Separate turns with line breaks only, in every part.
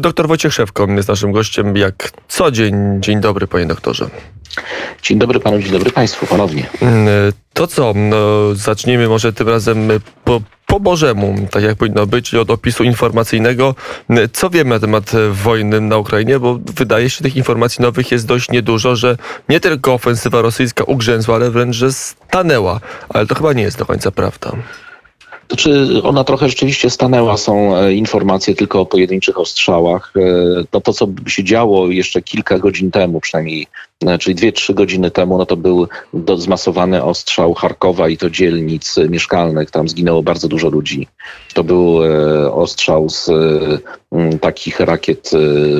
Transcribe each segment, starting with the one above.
Doktor Wojciech Szewko jest naszym gościem jak co dzień. Dzień dobry, panie doktorze.
Dzień dobry panu, dzień dobry państwu ponownie.
To co, no, zaczniemy może tym razem po, po Bożemu, tak jak powinno być, od opisu informacyjnego. Co wiemy na temat wojny na Ukrainie? Bo wydaje się, tych informacji nowych jest dość niedużo, że nie tylko ofensywa rosyjska ugrzęzła, ale wręcz, że stanęła. Ale to chyba nie jest do końca prawda.
To czy ona trochę rzeczywiście stanęła, są e, informacje tylko o pojedynczych ostrzałach. No to, co się działo jeszcze kilka godzin temu, przynajmniej, e, czyli dwie, trzy godziny temu, no to był zmasowany ostrzał Charkowa i to dzielnic mieszkalnych. Tam zginęło bardzo dużo ludzi. To był ostrzał z takich rakiet,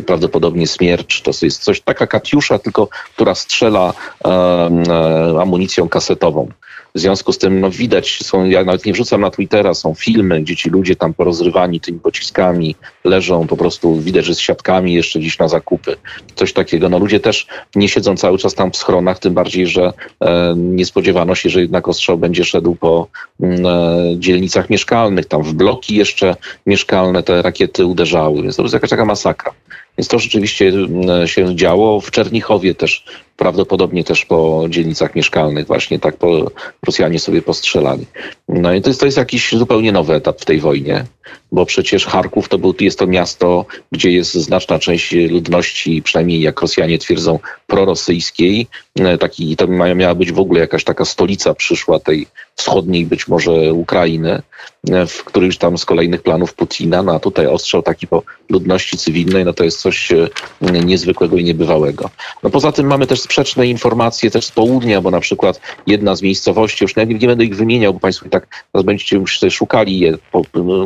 prawdopodobnie Smiercz. To jest coś, taka Katiusza, tylko która strzela amunicją kasetową. W związku z tym no, widać, są, ja nawet nie wrzucam na Twittera, są filmy, gdzie ci ludzie tam porozrywani tymi pociskami leżą, po prostu widać, że z siatkami jeszcze gdzieś na zakupy. Coś takiego. No ludzie też nie siedzą cały czas tam w schronach, tym bardziej, że e, nie spodziewano się, że jednak ostrzał będzie szedł po mm, e, dzielnicach mieszkalnych. Tam w bloki jeszcze mieszkalne te rakiety uderzały, więc to jest jakaś taka masakra. Więc to rzeczywiście mm, się działo. W Czernichowie też prawdopodobnie też po dzielnicach mieszkalnych właśnie tak po, Rosjanie sobie postrzelali. No i to jest, to jest jakiś zupełnie nowy etap w tej wojnie, bo przecież Charków to był, jest to miasto, gdzie jest znaczna część ludności, przynajmniej jak Rosjanie twierdzą, prorosyjskiej. E, taki, to miała być w ogóle jakaś taka stolica przyszła tej wschodniej być może Ukrainy, e, w którymś tam z kolejnych planów Putina, no a tutaj ostrzał taki po ludności cywilnej, no to jest coś e, niezwykłego i niebywałego. No poza tym mamy też sprzeczne informacje też z południa, bo na przykład jedna z miejscowości, już nie, nie będę ich wymieniał, bo Państwo i tak będziecie już szukali je,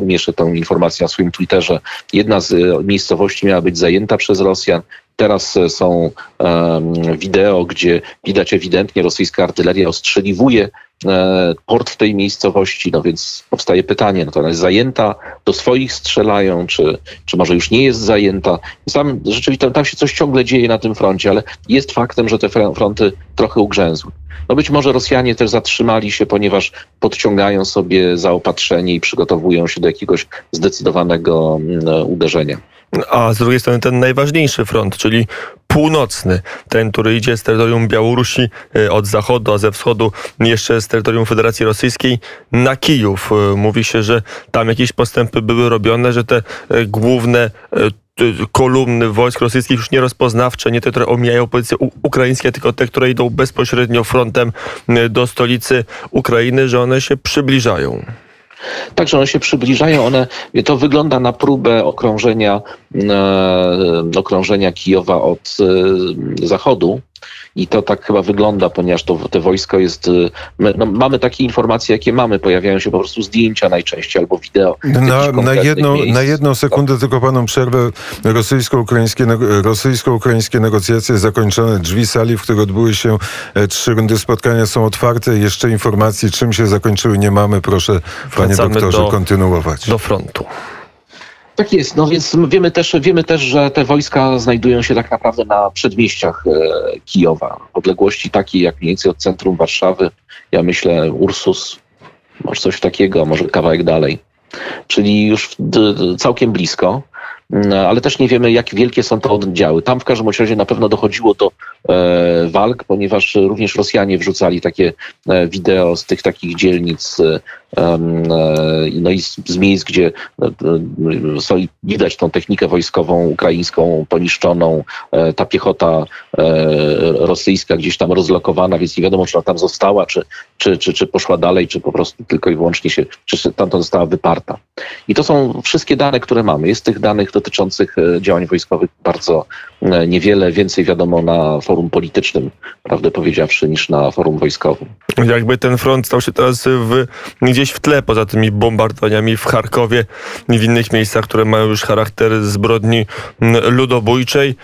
umieszę tę informację na swoim Twitterze. Jedna z e, miejscowości miała być zajęta przez Rosjan, Teraz e, są um, wideo, gdzie widać ewidentnie rosyjska artyleria ostrzeliwuje port w tej miejscowości, no więc powstaje pytanie, no to ona jest zajęta, do swoich strzelają, czy, czy może już nie jest zajęta. Tam rzeczywiście tam się coś ciągle dzieje na tym froncie, ale jest faktem, że te fronty trochę ugrzęzły. No być może Rosjanie też zatrzymali się, ponieważ podciągają sobie zaopatrzenie i przygotowują się do jakiegoś zdecydowanego mm, uderzenia.
A z drugiej strony ten najważniejszy front, czyli północny, ten, który idzie z terytorium Białorusi e, od zachodu, a ze wschodu jeszcze z terytorium Federacji Rosyjskiej na Kijów. E, mówi się, że tam jakieś postępy były robione, że te e, główne kolumny wojsk rosyjskich już nie rozpoznawcze, nie te, które omijają pozycje ukraińskie, tylko te, które idą bezpośrednio frontem do stolicy Ukrainy, że one się przybliżają.
Także one się przybliżają, one, to wygląda na próbę okrążenia, e, okrążenia Kijowa od e, zachodu. I to tak chyba wygląda, ponieważ to, to wojsko jest. Y, no, mamy takie informacje, jakie mamy. Pojawiają się po prostu zdjęcia najczęściej albo wideo.
Na, na, jedną, na jedną sekundę tylko panom przerwę. Rosyjsko-ukraińskie, rosyjsko-ukraińskie negocjacje zakończone. Drzwi sali, w których odbyły się e, trzy rundy spotkania są otwarte. Jeszcze informacji, czym się zakończyły, nie mamy. Proszę, panie doktorze, do, kontynuować.
Do frontu.
Tak jest, no więc wiemy też, wiemy też, że te wojska znajdują się tak naprawdę na przedmieściach e, Kijowa. Odległości takiej jak mniej więcej od centrum Warszawy, ja myślę Ursus, może coś takiego, może kawałek dalej. Czyli już całkiem blisko. No, ale też nie wiemy, jak wielkie są to oddziały. Tam w każdym razie na pewno dochodziło do walk, ponieważ również Rosjanie wrzucali takie e, wideo z tych takich dzielnic, e, e no i z, miejsc, gdzie e, e, widać tą technikę wojskową ukraińską poniszczoną, ta piechota rosyjska gdzieś tam rozlokowana, więc nie wiadomo, czy ona tam została, czy, czy, czy, czy poszła dalej, czy po prostu tylko i wyłącznie się, czy tam to została wyparta. I to są wszystkie dane, które mamy. Jest tych danych dotyczących e, działań wojskowych bardzo e, niewiele. Więcej wiadomo na forum politycznym, prawdę powiedziawszy, niż na forum wojskowym.
Jakby ten front stał się teraz w, gdzieś w tle, poza tymi bombardowaniami w Charkowie i w innych miejscach, które mają już charakter zbrodni ludobójczej.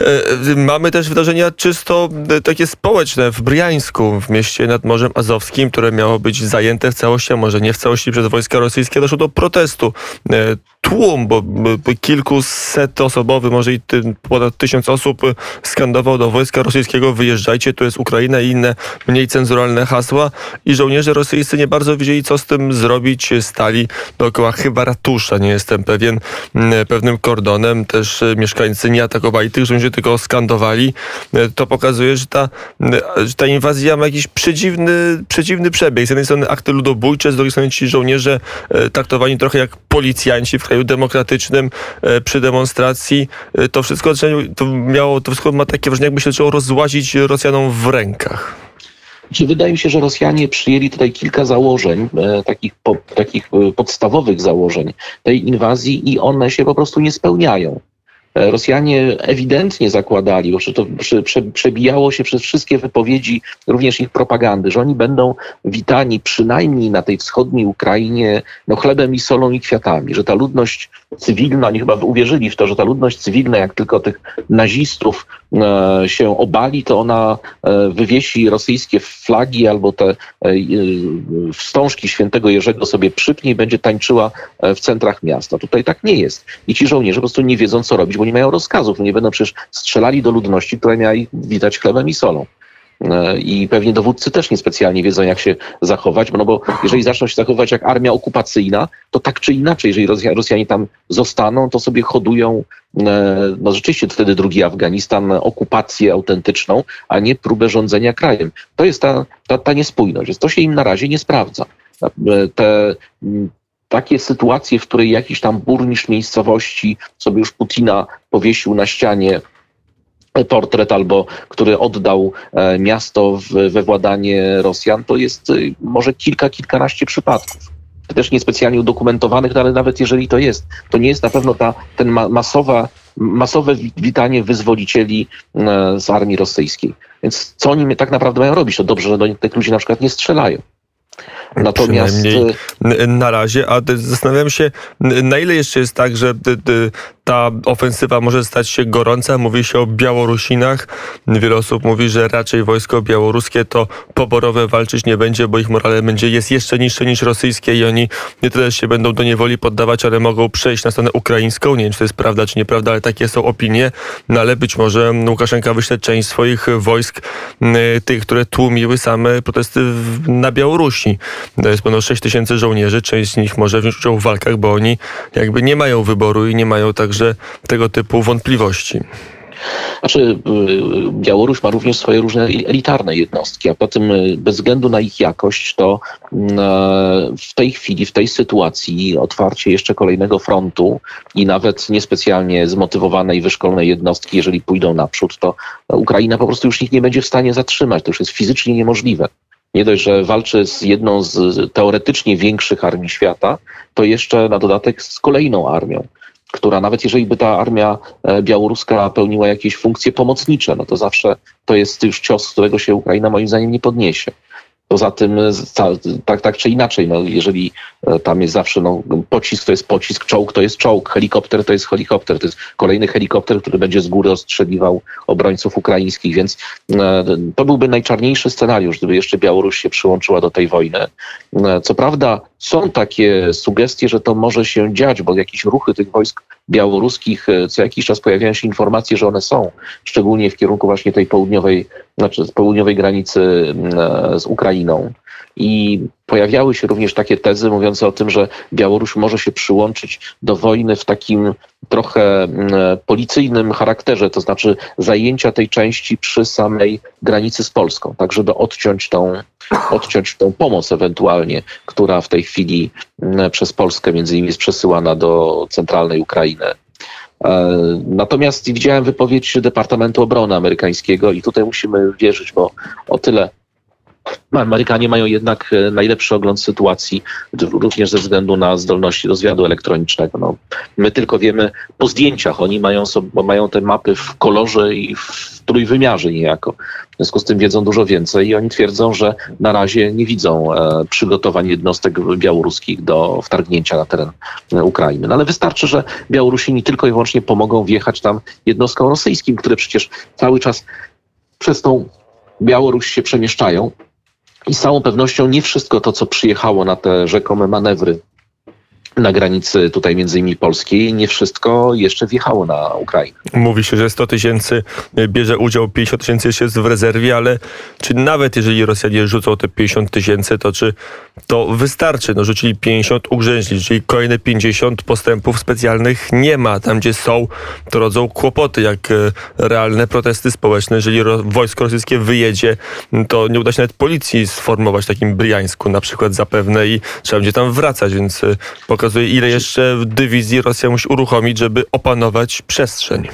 E, mamy też wydarzenia czysto e, takie społeczne w Briańsku, w mieście nad Morzem Azowskim, które miało być zajęte w całości, a może nie w całości przez wojska rosyjskie. Doszło do protestu. E, tłum, bo kilkuset osobowy, może i ponad tysiąc osób skandował do wojska rosyjskiego wyjeżdżajcie, tu jest Ukraina i inne mniej cenzuralne hasła i żołnierze rosyjscy nie bardzo wiedzieli, co z tym zrobić. Stali dookoła chyba ratusza, nie jestem pewien, pewnym kordonem. Też mieszkańcy nie atakowali tych żołnierzy, tylko skandowali. To pokazuje, że ta, że ta inwazja ma jakiś przedziwny, przedziwny przebieg. Z jednej strony akty ludobójcze, z drugiej strony ci żołnierze e, traktowani trochę jak policjanci w kraju demokratycznym e, przy demonstracji. E, to wszystko to miało, to wszystko ma takie wrażenie, jakby się zaczęło rozłazić Rosjanom w rękach.
Czy wydaje mi się, że Rosjanie przyjęli tutaj kilka założeń, takich, po, takich podstawowych założeń tej inwazji i one się po prostu nie spełniają. Rosjanie ewidentnie zakładali, bo to przebijało się przez wszystkie wypowiedzi, również ich propagandy, że oni będą witani przynajmniej na tej wschodniej Ukrainie no, chlebem i solą i kwiatami, że ta ludność cywilna, oni chyba uwierzyli w to, że ta ludność cywilna, jak tylko tych nazistów e, się obali, to ona e, wywiesi rosyjskie flagi albo te wstążki świętego Jerzego sobie przypnie i będzie tańczyła w centrach miasta. Tutaj tak nie jest. I ci żołnierze po prostu nie wiedzą, co robić, bo nie mają rozkazów, nie będą przecież strzelali do ludności, która miała ich witać chlebem i solą. E, I pewnie dowódcy też niespecjalnie wiedzą, jak się zachować, no bo jeżeli zaczną się zachowywać jak armia okupacyjna, to tak czy inaczej, jeżeli Rosjanie tam zostaną, to sobie hodują, e, no rzeczywiście wtedy drugi Afganistan, okupację autentyczną, a nie próbę rządzenia krajem. To jest ta, ta, ta niespójność. To się im na razie nie sprawdza. E, te takie sytuacje, w której jakiś tam burmistrz miejscowości sobie już Putina powiesił na ścianie portret albo który oddał e, miasto we władanie Rosjan, to jest e, może kilka, kilkanaście przypadków. Też niespecjalnie udokumentowanych, no ale nawet jeżeli to jest, to nie jest na pewno ta, ten masowa, masowe witanie wyzwolicieli e, z armii rosyjskiej. Więc co oni tak naprawdę mają robić? To dobrze, że do tych ludzi na przykład nie strzelają.
Natomiast na razie, a zastanawiam się, na ile jeszcze jest tak, że ta ofensywa może stać się gorąca. Mówi się o Białorusinach. Wiele osób mówi, że raczej wojsko białoruskie to poborowe walczyć nie będzie, bo ich morale będzie jest jeszcze niższe niż rosyjskie i oni nie tyle się będą do niewoli poddawać, ale mogą przejść na stronę ukraińską. Nie wiem, czy to jest prawda, czy nieprawda, ale takie są opinie. No ale być może Łukaszenka wyśle część swoich wojsk, tych, które tłumiły same protesty na Białorusi. To jest ponad 6 tysięcy żołnierzy. Część z nich może wziąć udział w walkach, bo oni jakby nie mają wyboru i nie mają także tego typu wątpliwości.
Znaczy, y, Białoruś ma również swoje różne elitarne jednostki, a potem y, bez względu na ich jakość, to mm, e, w tej chwili, w tej sytuacji otwarcie jeszcze kolejnego frontu i nawet niespecjalnie zmotywowane i wyszkolone jednostki, jeżeli pójdą naprzód, to Ukraina po prostu już ich nie będzie w stanie zatrzymać. To już jest fizycznie niemożliwe nie dość, że walczy z jedną z teoretycznie większych armii świata, to jeszcze na dodatek z kolejną armią, która nawet jeżeli by ta armia e, białoruska pełniła jakieś funkcje pomocnicze, no to zawsze to jest już cios, z którego się Ukraina moim zdaniem nie podniesie. Poza tym, tak, tak czy inaczej, no, jeżeli e, tam jest zawsze no, pocisk to jest pocisk, czołg to jest czołg, helikopter to jest helikopter, to jest kolejny helikopter, który będzie z góry ostrzeliwał obrońców ukraińskich, więc e, to byłby najczarniejszy scenariusz, gdyby jeszcze Białoruś się przyłączyła do tej wojny. E, co prawda są takie sugestie, że to może się dziać, bo jakieś ruchy tych wojsk białoruskich, co jakiś czas pojawiają się informacje, że one są, szczególnie w kierunku właśnie tej południowej, znaczy z południowej granicy z Ukrainą, Ukrainą. I pojawiały się również takie tezy mówiące o tym, że Białoruś może się przyłączyć do wojny w takim trochę mm, policyjnym charakterze, to znaczy zajęcia tej części przy samej granicy z Polską, tak żeby odciąć tą, odciąć tą pomoc ewentualnie, która w tej chwili mm, przez Polskę między innymi jest przesyłana do centralnej Ukrainy. E, natomiast widziałem wypowiedź Departamentu Obrony amerykańskiego i tutaj musimy wierzyć, bo o tyle Amerykanie mają jednak e, najlepszy ogląd sytuacji, również ze względu na zdolności rozwiadu elektronicznego. No, my tylko wiemy po zdjęciach, oni mają, mają te mapy w kolorze i w trójwymiarze niejako. W związku z tym wiedzą dużo więcej i oni twierdzą, że na razie nie widzą e, przygotowań jednostek białoruskich do wtargnięcia na teren e, Ukrainy. No, ale wystarczy, że Białorusini tylko i wyłącznie pomogą wjechać tam jednostkom rosyjskim, które przecież cały czas przez tą Białoruś się przemieszczają i z całą pewnością nie wszystko to, co przyjechało na te rzekome manewry na granicy tutaj między innymi polskiej, nie wszystko jeszcze wjechało na Ukrainę.
Mówi się, że 100 tysięcy bierze udział, 50 tysięcy jest w rezerwie, ale czy nawet jeżeli Rosjanie rzucą te 50 tysięcy, to czy to wystarczy? No rzucili 50, ugrzęźli, czyli kolejne 50 postępów specjalnych nie ma. Tam, gdzie są, to rodzą kłopoty, jak e, realne protesty społeczne. Jeżeli wojsko rosyjskie wyjedzie, to nie uda się nawet policji sformować w takim Briańsku na przykład zapewne i trzeba będzie tam wracać, więc e, pokazuje pokazuje, ile jeszcze dywizji Rosja musi uruchomić, żeby opanować przestrzeń.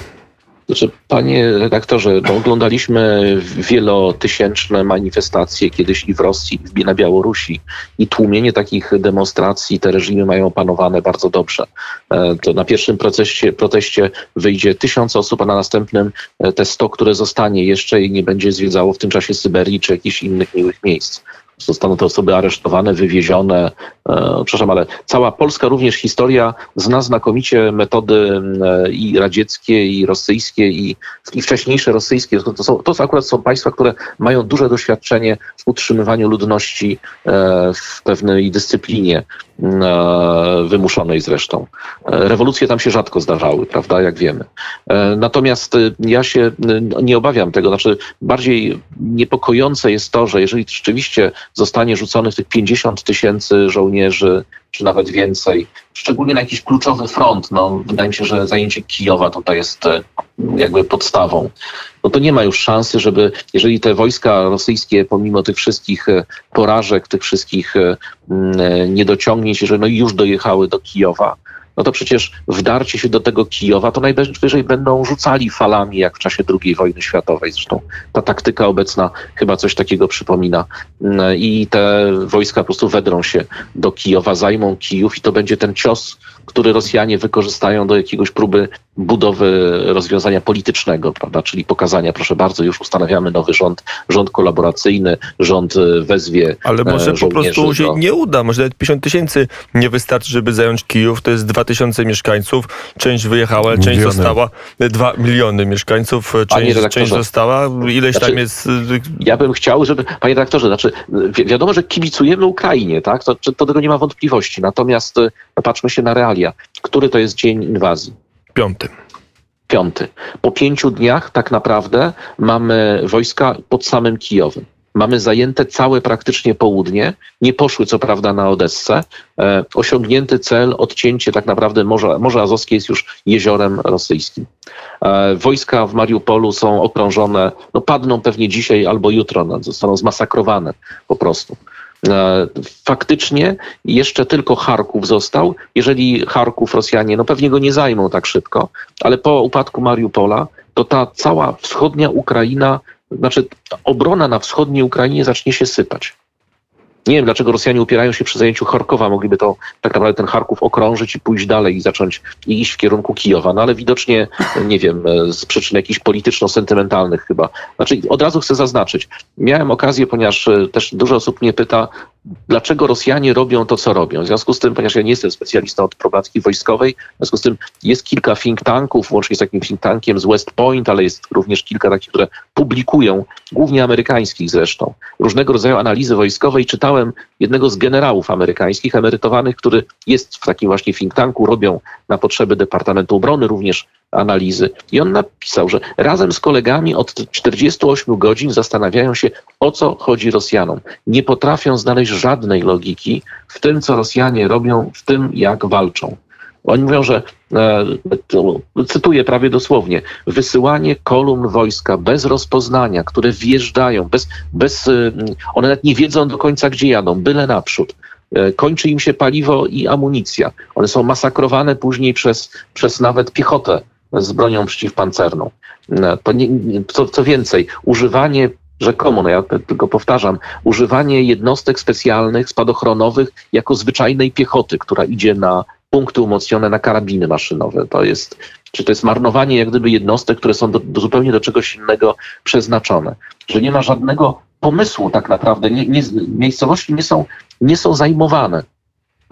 Znaczy, panie redaktorze, no, oglądaliśmy wielotysięczne manifestacje kiedyś i w Rosji, i na Białorusi i tłumienie takich demonstracji te reżimy mają opanowane bardzo dobrze. E, to na pierwszym procesie, proteście wyjdzie tysiąc osób, a na następnym e, te sto, które zostanie jeszcze i nie będzie zwiedzało w tym czasie Syberii czy jakichś innych miłych miejsc zostaną te osoby aresztowane, wywiezione. E, przepraszam, ale cała polska również historia zna znakomicie metody e, i radzieckie, i rosyjskie, i, i wcześniejsze rosyjskie. To, są, to akurat są państwa, które mają duże doświadczenie w utrzymywaniu ludności e, w pewnej dyscyplinie wymuszonej zresztą. Rewolucje tam się rzadko zdarzały, prawda, jak wiemy. Natomiast ja się nie obawiam tego, znaczy bardziej niepokojące jest to, że jeżeli rzeczywiście zostanie rzuconych tych 50 tysięcy żołnierzy, czy nawet więcej, szczególnie na jakiś kluczowy front. No, wydaje mi się, że zajęcie Kijowa tutaj jest e, jakby podstawą. No to nie ma już szansy, żeby, jeżeli te wojska rosyjskie, pomimo tych wszystkich e, porażek, tych wszystkich e, niedociągnięć, że no już dojechały do Kijowa, no to przecież wdarcie się do tego Kijowa, to najwyżej będą rzucali falami, jak w czasie II wojny światowej. Zresztą ta taktyka obecna chyba coś takiego przypomina. I te wojska po prostu wedrą się do Kijowa, zajmą Kijów i to będzie ten cios, który Rosjanie wykorzystają do jakiegoś próby budowy rozwiązania politycznego, prawda? Czyli pokazania, proszę bardzo, już ustanawiamy nowy rząd, rząd kolaboracyjny, rząd e, wezwie.
Ale może e, po prostu się nie uda, może nawet 50 tysięcy nie wystarczy, żeby zająć Kijów. To jest 2 tysiące mieszkańców, część wyjechała, część została, 2 miliony mieszkańców, część, część została. Ileś znaczy, tam jest.
Ja bym chciał, żeby, panie redaktorze, znaczy wi wiadomo, że kibicujemy Ukrainie, tak? To, to tego nie ma wątpliwości. Natomiast patrzmy się na realia. Który to jest dzień inwazji?
Piąty.
Piąty. Po pięciu dniach tak naprawdę mamy wojska pod samym Kijowem. Mamy zajęte całe praktycznie południe. Nie poszły co prawda na Odessę. E, osiągnięty cel, odcięcie tak naprawdę Morza, Morze Azowskie jest już jeziorem rosyjskim. E, wojska w Mariupolu są okrążone, no padną pewnie dzisiaj albo jutro, no, zostaną zmasakrowane po prostu. E, faktycznie jeszcze tylko Charków został. Jeżeli Charków Rosjanie, no pewnie go nie zajmą tak szybko, ale po upadku Mariupola, to ta cała wschodnia Ukraina, znaczy obrona na wschodniej Ukrainie zacznie się sypać. Nie wiem, dlaczego Rosjanie upierają się przy zajęciu Charkowa. Mogliby to tak naprawdę ten Charków okrążyć i pójść dalej i zacząć iść w kierunku Kijowa. No ale widocznie, nie wiem, z przyczyn jakichś polityczno-sentymentalnych chyba. Znaczy, od razu chcę zaznaczyć. Miałem okazję, ponieważ e, też dużo osób mnie pyta, dlaczego Rosjanie robią to, co robią. W związku z tym, ponieważ ja nie jestem specjalistą od prowadzki wojskowej, w związku z tym jest kilka think tanków, łącznie z takim think tankiem z West Point, ale jest również kilka takich, które publikują, głównie amerykańskich zresztą, różnego rodzaju analizy wojskowe i czytałem jednego z generałów amerykańskich, emerytowanych, który jest w takim właśnie think tanku, robią na potrzeby Departamentu Obrony również analizy. I on napisał, że razem z kolegami od 48 godzin zastanawiają się, o co chodzi Rosjanom. Nie potrafią znaleźć żadnej logiki w tym, co Rosjanie robią, w tym, jak walczą. Oni mówią, że, e, cytuję prawie dosłownie, wysyłanie kolumn wojska bez rozpoznania, które wjeżdżają, bez, bez, e, one nawet nie wiedzą do końca, gdzie jadą, byle naprzód. E, kończy im się paliwo i amunicja. One są masakrowane później przez, przez nawet piechotę z bronią przeciwpancerną. To nie, co, co więcej, używanie rzekomo, no ja tylko powtarzam, używanie jednostek specjalnych, spadochronowych jako zwyczajnej piechoty, która idzie na punkty umocnione na karabiny maszynowe. To jest, czy to jest marnowanie jak gdyby jednostek, które są do, do zupełnie do czegoś innego przeznaczone. Że nie ma żadnego pomysłu tak naprawdę. Nie, nie, miejscowości nie są, nie są zajmowane.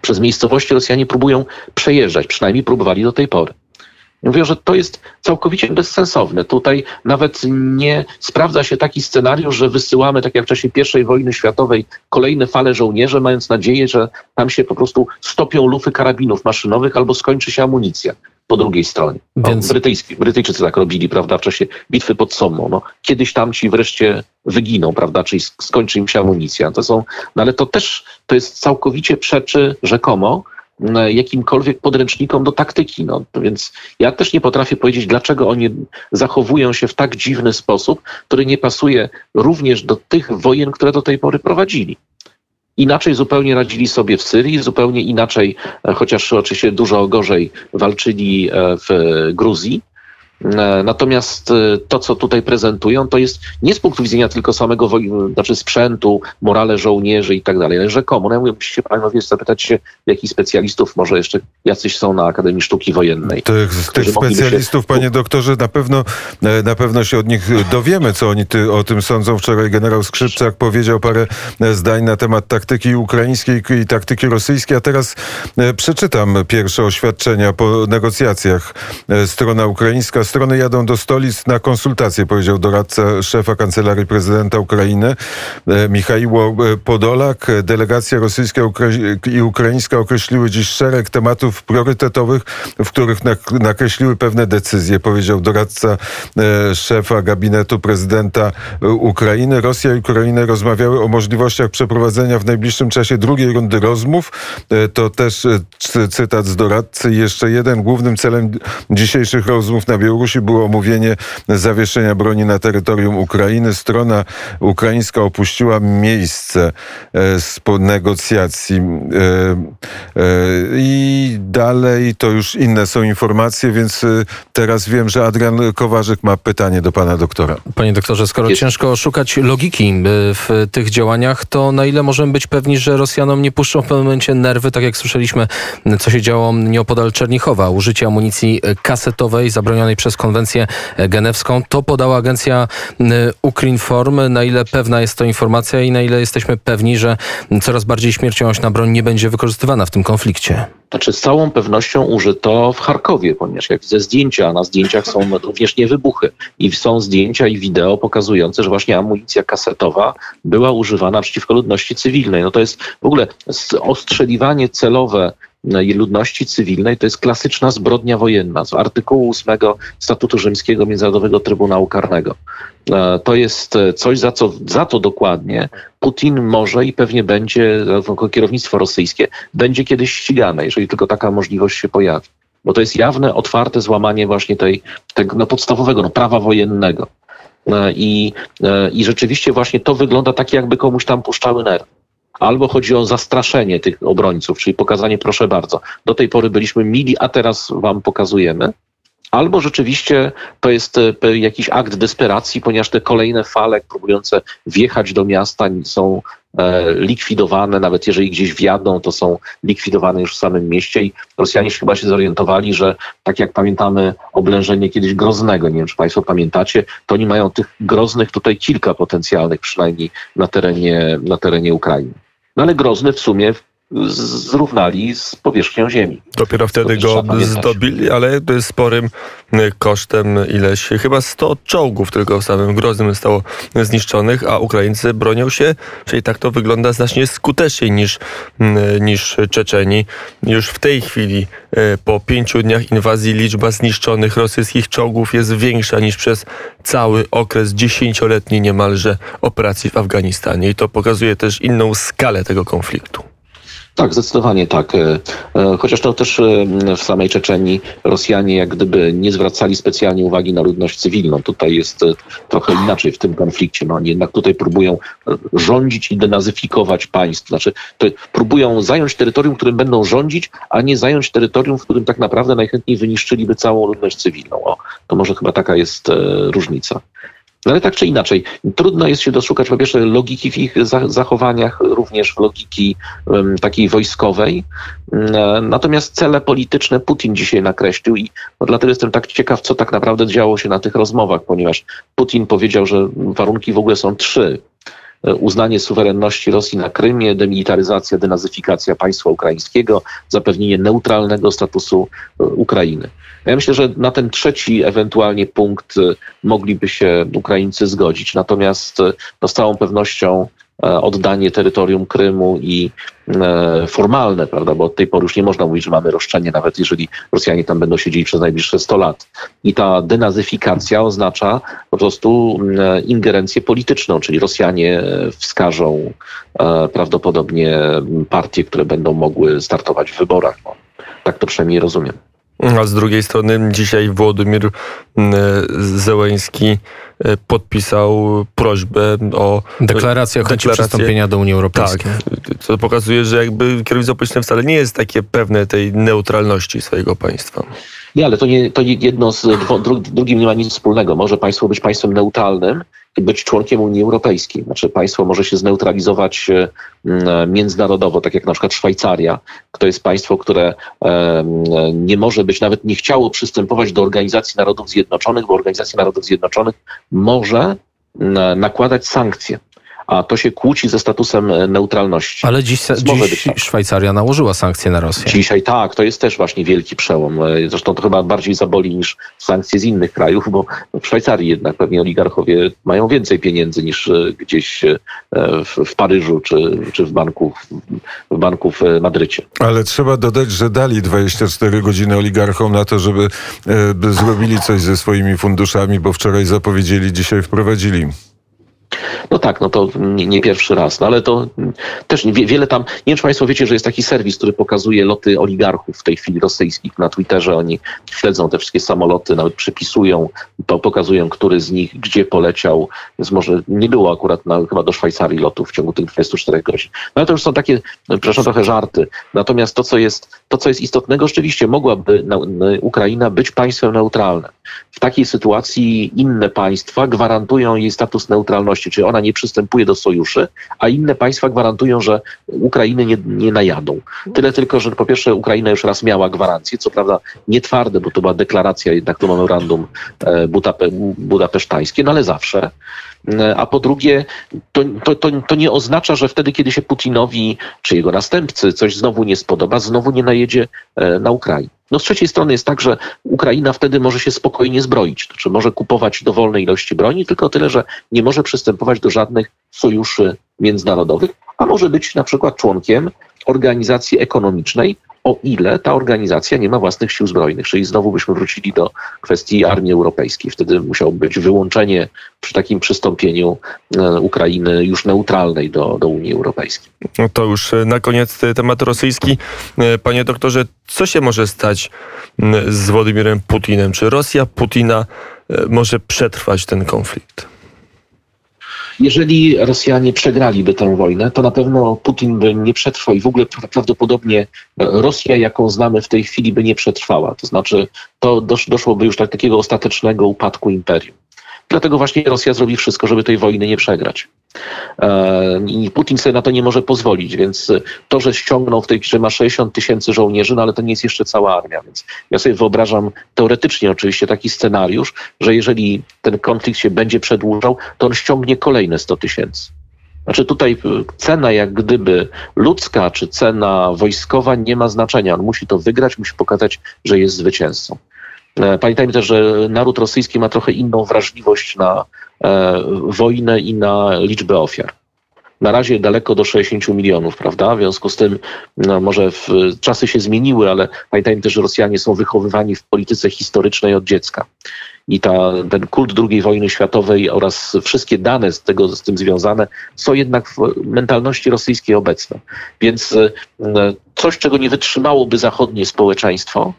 Przez miejscowości Rosjanie próbują przejeżdżać, przynajmniej próbowali do tej pory. Mówią, że to jest całkowicie bezsensowne. Tutaj nawet nie sprawdza się taki scenariusz, że wysyłamy, tak jak w czasie I wojny światowej, kolejne fale żołnierzy, mając nadzieję, że tam się po prostu stopią lufy karabinów maszynowych albo skończy się amunicja po drugiej stronie. No, Więc... Brytyjski, Brytyjczycy tak robili, prawda, w czasie bitwy pod Sommą. No, kiedyś tam ci wreszcie wyginą, prawda, czyli skończy im się amunicja. To są, no ale to też to jest całkowicie przeczy rzekomo jakimkolwiek podręcznikom do taktyki. No, więc ja też nie potrafię powiedzieć, dlaczego oni zachowują się w tak dziwny sposób, który nie pasuje również do tych wojen, które do tej pory prowadzili. Inaczej zupełnie radzili sobie w Syrii, zupełnie inaczej, e, chociaż oczywiście dużo gorzej walczyli e, w Gruzji. E, natomiast e, to, co tutaj prezentują, to jest nie z punktu widzenia tylko samego znaczy sprzętu, morale żołnierzy i tak dalej, ale rzekomo. No ja mówię, panowie zapytać się, jakich specjalistów może jeszcze jacyś są na Akademii Sztuki Wojennej.
Tych, tych specjalistów, się... panie doktorze, na pewno, e, na pewno się od nich dowiemy, co oni ty, o tym sądzą. Wczoraj generał Skrzypczak powiedział parę zdań na temat taktyki ukraińskiej i taktyki rosyjskiej, a teraz przeczytam pierwsze oświadczenia po negocjacjach. Strona ukraińska strony jadą do stolic na konsultacje, powiedział doradca szefa Kancelarii Prezydenta Ukrainy e, Michaiło e, Podolak. Delegacja rosyjska i ukraińska określiły dziś szereg tematów priorytetowych, w których nakreśliły pewne decyzje, powiedział doradca e, szefa gabinetu prezydenta Ukrainy. Rosja i Ukraina rozmawiały o możliwościach przeprowadzenia w najbliższym czasie drugiej rundy rozmów. To też cytat z doradcy. Jeszcze jeden głównym celem dzisiejszych rozmów na Białorusi Białorusi było omówienie zawieszenia broni na terytorium Ukrainy. Strona ukraińska opuściła miejsce e, negocjacji e, e, i dalej to już inne są informacje, więc teraz wiem, że Adrian Kowarzyk ma pytanie do pana doktora.
Panie doktorze, skoro Jest. ciężko szukać logiki w tych działaniach, to na ile możemy być pewni, że Rosjanom nie puszczą w pewnym momencie nerwy, tak jak słyszeliśmy, co się działo nieopodal Czernichowa, użycie amunicji kasetowej zabronionej przez przez konwencję genewską. To podała agencja Ukrinform. Na ile pewna jest to informacja i na ile jesteśmy pewni, że coraz bardziej śmiercionośna broń nie będzie wykorzystywana w tym konflikcie?
Znaczy z całą pewnością użyto w Charkowie, ponieważ jak widzę zdjęcia, a na zdjęciach są również nie wybuchy i są zdjęcia i wideo pokazujące, że właśnie amunicja kasetowa była używana przeciwko ludności cywilnej. No to jest w ogóle ostrzeliwanie celowe ludności cywilnej to jest klasyczna zbrodnia wojenna z artykułu 8 Statutu Rzymskiego Międzynarodowego Trybunału Karnego. E, to jest coś, za co za to dokładnie Putin może i pewnie będzie, kierownictwo rosyjskie, będzie kiedyś ścigane, jeżeli tylko taka możliwość się pojawi. Bo to jest jawne, otwarte złamanie właśnie tej, tego no, podstawowego no, prawa wojennego. E, I, e, I rzeczywiście właśnie to wygląda tak, jakby komuś tam puszczały nerwy albo chodzi o zastraszenie tych obrońców, czyli pokazanie proszę bardzo. Do tej pory byliśmy mili, a teraz wam pokazujemy. Albo rzeczywiście to jest e, jakiś akt desperacji, ponieważ te kolejne fale próbujące wjechać do miasta są e, likwidowane, nawet jeżeli gdzieś wjadą, to są likwidowane już w samym mieście i Rosjanie chyba się zorientowali, że tak jak pamiętamy oblężenie kiedyś Groznego, nie wiem czy Państwo pamiętacie, to oni mają tych Groznych tutaj kilka potencjalnych przynajmniej na terenie, na terenie Ukrainy. No ale Grozny w sumie zrównali z powierzchnią Ziemi.
Dopiero wtedy go zdobili, ale sporym y, kosztem ileś, chyba 100 czołgów tylko w samym Groznym zostało zniszczonych, a Ukraińcy bronią się, czyli tak to wygląda znacznie skuteczniej niż, y, niż Czeczeni. Już w tej chwili, y, po pięciu dniach inwazji, liczba zniszczonych rosyjskich czołgów jest większa niż przez cały okres dziesięcioletniej niemalże operacji w Afganistanie. I to pokazuje też inną skalę tego konfliktu.
Tak, zdecydowanie tak. E, e, chociaż to też e, w samej Czeczeni Rosjanie jak gdyby nie zwracali specjalnie uwagi na ludność cywilną. Tutaj jest trochę inaczej w tym konflikcie. No, oni jednak tutaj próbują rządzić i denazyfikować państwo. Znaczy, próbują zająć terytorium, którym będą rządzić, a nie zająć terytorium, w którym tak naprawdę najchętniej wyniszczyliby całą ludność cywilną. O, to może chyba taka jest różnica. No ale tak czy inaczej, trudno jest się doszukać po pierwsze logiki w ich zachowaniach, również logiki um, takiej wojskowej. Um, natomiast cele polityczne Putin dzisiaj nakreślił i no, dlatego jestem tak ciekaw, co tak naprawdę działo się na tych rozmowach, ponieważ Putin powiedział, że warunki w ogóle są trzy. Uznanie suwerenności Rosji na Krymie, demilitaryzacja, denazyfikacja państwa ukraińskiego, zapewnienie neutralnego statusu Ukrainy. Ja myślę, że na ten trzeci ewentualnie punkt mogliby się Ukraińcy zgodzić. Natomiast no, z całą pewnością E, oddanie terytorium Krymu i e, formalne, prawda, bo od tej pory już nie można mówić, że mamy roszczenie, nawet jeżeli Rosjanie tam będą siedzieli przez najbliższe 100 lat. I ta denazyfikacja oznacza po prostu e, ingerencję polityczną, czyli Rosjanie wskażą prawdopodobnie partie, które będą mogły startować w wyborach. No, tak to przynajmniej rozumiem.
A z drugiej strony dzisiaj Włodymir Zełęński E, podpisał prośbę o...
Deklarację o chęci przystąpienia do Unii Europejskiej.
Tak, co pokazuje, że jakby kierownictwo polityczne wcale nie jest takie pewne tej neutralności swojego państwa.
Nie, ale to, nie, to jedno z drugim nie ma nic wspólnego. Może państwo być państwem neutralnym, być członkiem Unii Europejskiej. Znaczy państwo może się zneutralizować e, międzynarodowo, tak jak na przykład Szwajcaria. To jest państwo, które nie może być, nawet nie chciało przystępować do Organizacji Narodów Zjednoczonych, bo Organizacja Narodów Zjednoczonych może nakładać sankcje a to się kłóci ze statusem e, neutralności.
Ale dziś, dziś Szwajcaria nałożyła sankcje na Rosję.
Dzisiaj tak, to jest też właśnie wielki przełom. E, zresztą to chyba bardziej zaboli niż sankcje z innych krajów, bo w Szwajcarii jednak pewnie oligarchowie mają więcej pieniędzy niż e, gdzieś w, Paryżu czy, czy w, banku, w banku w Madrycie.
Ale trzeba dodać, że dali 24 godziny oligarchom na to, żeby by zrobili coś ze swoimi funduszami, bo wczoraj zapowiedzieli, dzisiaj wprowadzili.
No tak, no to nie, nie pierwszy raz, no ale to też nie, wiele tam, nie wiem czy Państwo wiecie, że jest taki serwis, który pokazuje loty oligarchów w tej chwili rosyjskich na Twitterze, oni śledzą te wszystkie samoloty, nawet przypisują, pokazują, który z nich gdzie poleciał, więc może nie było akurat na, chyba do Szwajcarii lotów w ciągu tych 24 godzin. No ale to już są takie, przepraszam, trochę żarty. Natomiast to, co jest, to, co jest istotnego, rzeczywiście mogłaby na, na Ukraina być państwem neutralnym. W takiej sytuacji inne państwa gwarantują jej status neutralności, czyli ona nie przystępuje do sojuszy, a inne państwa gwarantują, że Ukrainy nie, nie najadą. Tyle tylko, że po pierwsze Ukraina już raz miała gwarancję, co prawda nie twarde, bo to była deklaracja jednak to memorandum e, Budape, budapesztańskie, no ale zawsze. E, a po drugie, to, to, to, to, nie oznacza, że wtedy, kiedy się Putinowi czy jego następcy coś znowu nie spodoba, znowu nie najedzie e, na Ukrainę. No z trzeciej strony jest tak, że Ukraina wtedy może się spokojnie zbroić, to znaczy może kupować dowolne ilości broni, tylko tyle, że nie może przystępować do żadnych sojuszy międzynarodowych, a może być na przykład członkiem organizacji ekonomicznej, o ile ta organizacja nie ma własnych sił zbrojnych. Czyli znowu byśmy wrócili do kwestii armii europejskiej. Wtedy musiało być wyłączenie przy takim przystąpieniu e, Ukrainy już neutralnej do, do Unii Europejskiej.
No to już e, na koniec temat rosyjski. E, panie doktorze, co się może stać z Władimirem Putinem? Czy Rosja Putina może przetrwać ten konflikt?
Jeżeli Rosjanie przegraliby tę wojnę, to na pewno Putin by nie przetrwał i w ogóle prawdopodobnie Rosja, jaką znamy w tej chwili, by nie przetrwała. To znaczy, to doszłoby już do takiego ostatecznego upadku imperium. Dlatego właśnie Rosja zrobi wszystko, żeby tej wojny nie przegrać. E, I Putin sobie na to nie może pozwolić, więc to, że ściągnął w tej chwili, ma 60 tysięcy żołnierzy, no ale to nie jest jeszcze cała armia, więc ja sobie wyobrażam teoretycznie oczywiście taki scenariusz, że jeżeli ten konflikt się będzie przedłużał, to on ściągnie kolejne 100 tysięcy. Znaczy tutaj cena jak gdyby ludzka czy cena wojskowa nie ma znaczenia. On musi to wygrać, musi pokazać, że jest zwycięzcą. E, pamiętajmy też, że naród rosyjski ma trochę inną wrażliwość na e, wojnę i na liczbę ofiar. Na razie daleko do 60 milionów, prawda? W związku z tym no, może w, czasy się zmieniły, ale pamiętajmy też, że Rosjanie są wychowywani w polityce historycznej od dziecka. I ta, ten kult II wojny światowej oraz wszystkie dane z, tego, z tym związane są jednak w mentalności rosyjskiej obecne. Więc e, coś, czego nie wytrzymałoby zachodnie społeczeństwo,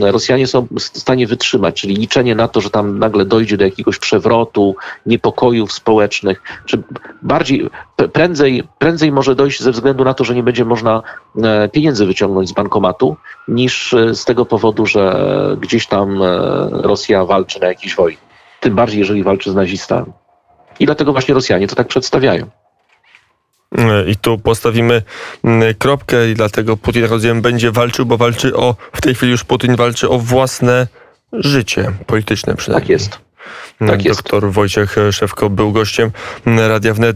Rosjanie są w stanie wytrzymać, czyli liczenie na to, że tam nagle dojdzie do jakiegoś przewrotu, niepokojów społecznych, czy bardziej, prędzej, prędzej może dojść ze względu na to, że nie będzie można e, pieniędzy wyciągnąć z bankomatu, niż e, z tego powodu, że gdzieś tam e, Rosja walczy na jakiejś wojnie. Tym bardziej, jeżeli walczy z nazistami. I dlatego właśnie Rosjanie to tak przedstawiają.
I tu postawimy mm, kropkę i dlatego Putin, jak rozumiem, będzie walczył, bo walczy o, w tej chwili już Putin walczy o własne życie polityczne przynajmniej.
Tak jest. Tak
Doktor jest. Wojciech Szewko był gościem Radia Wnet.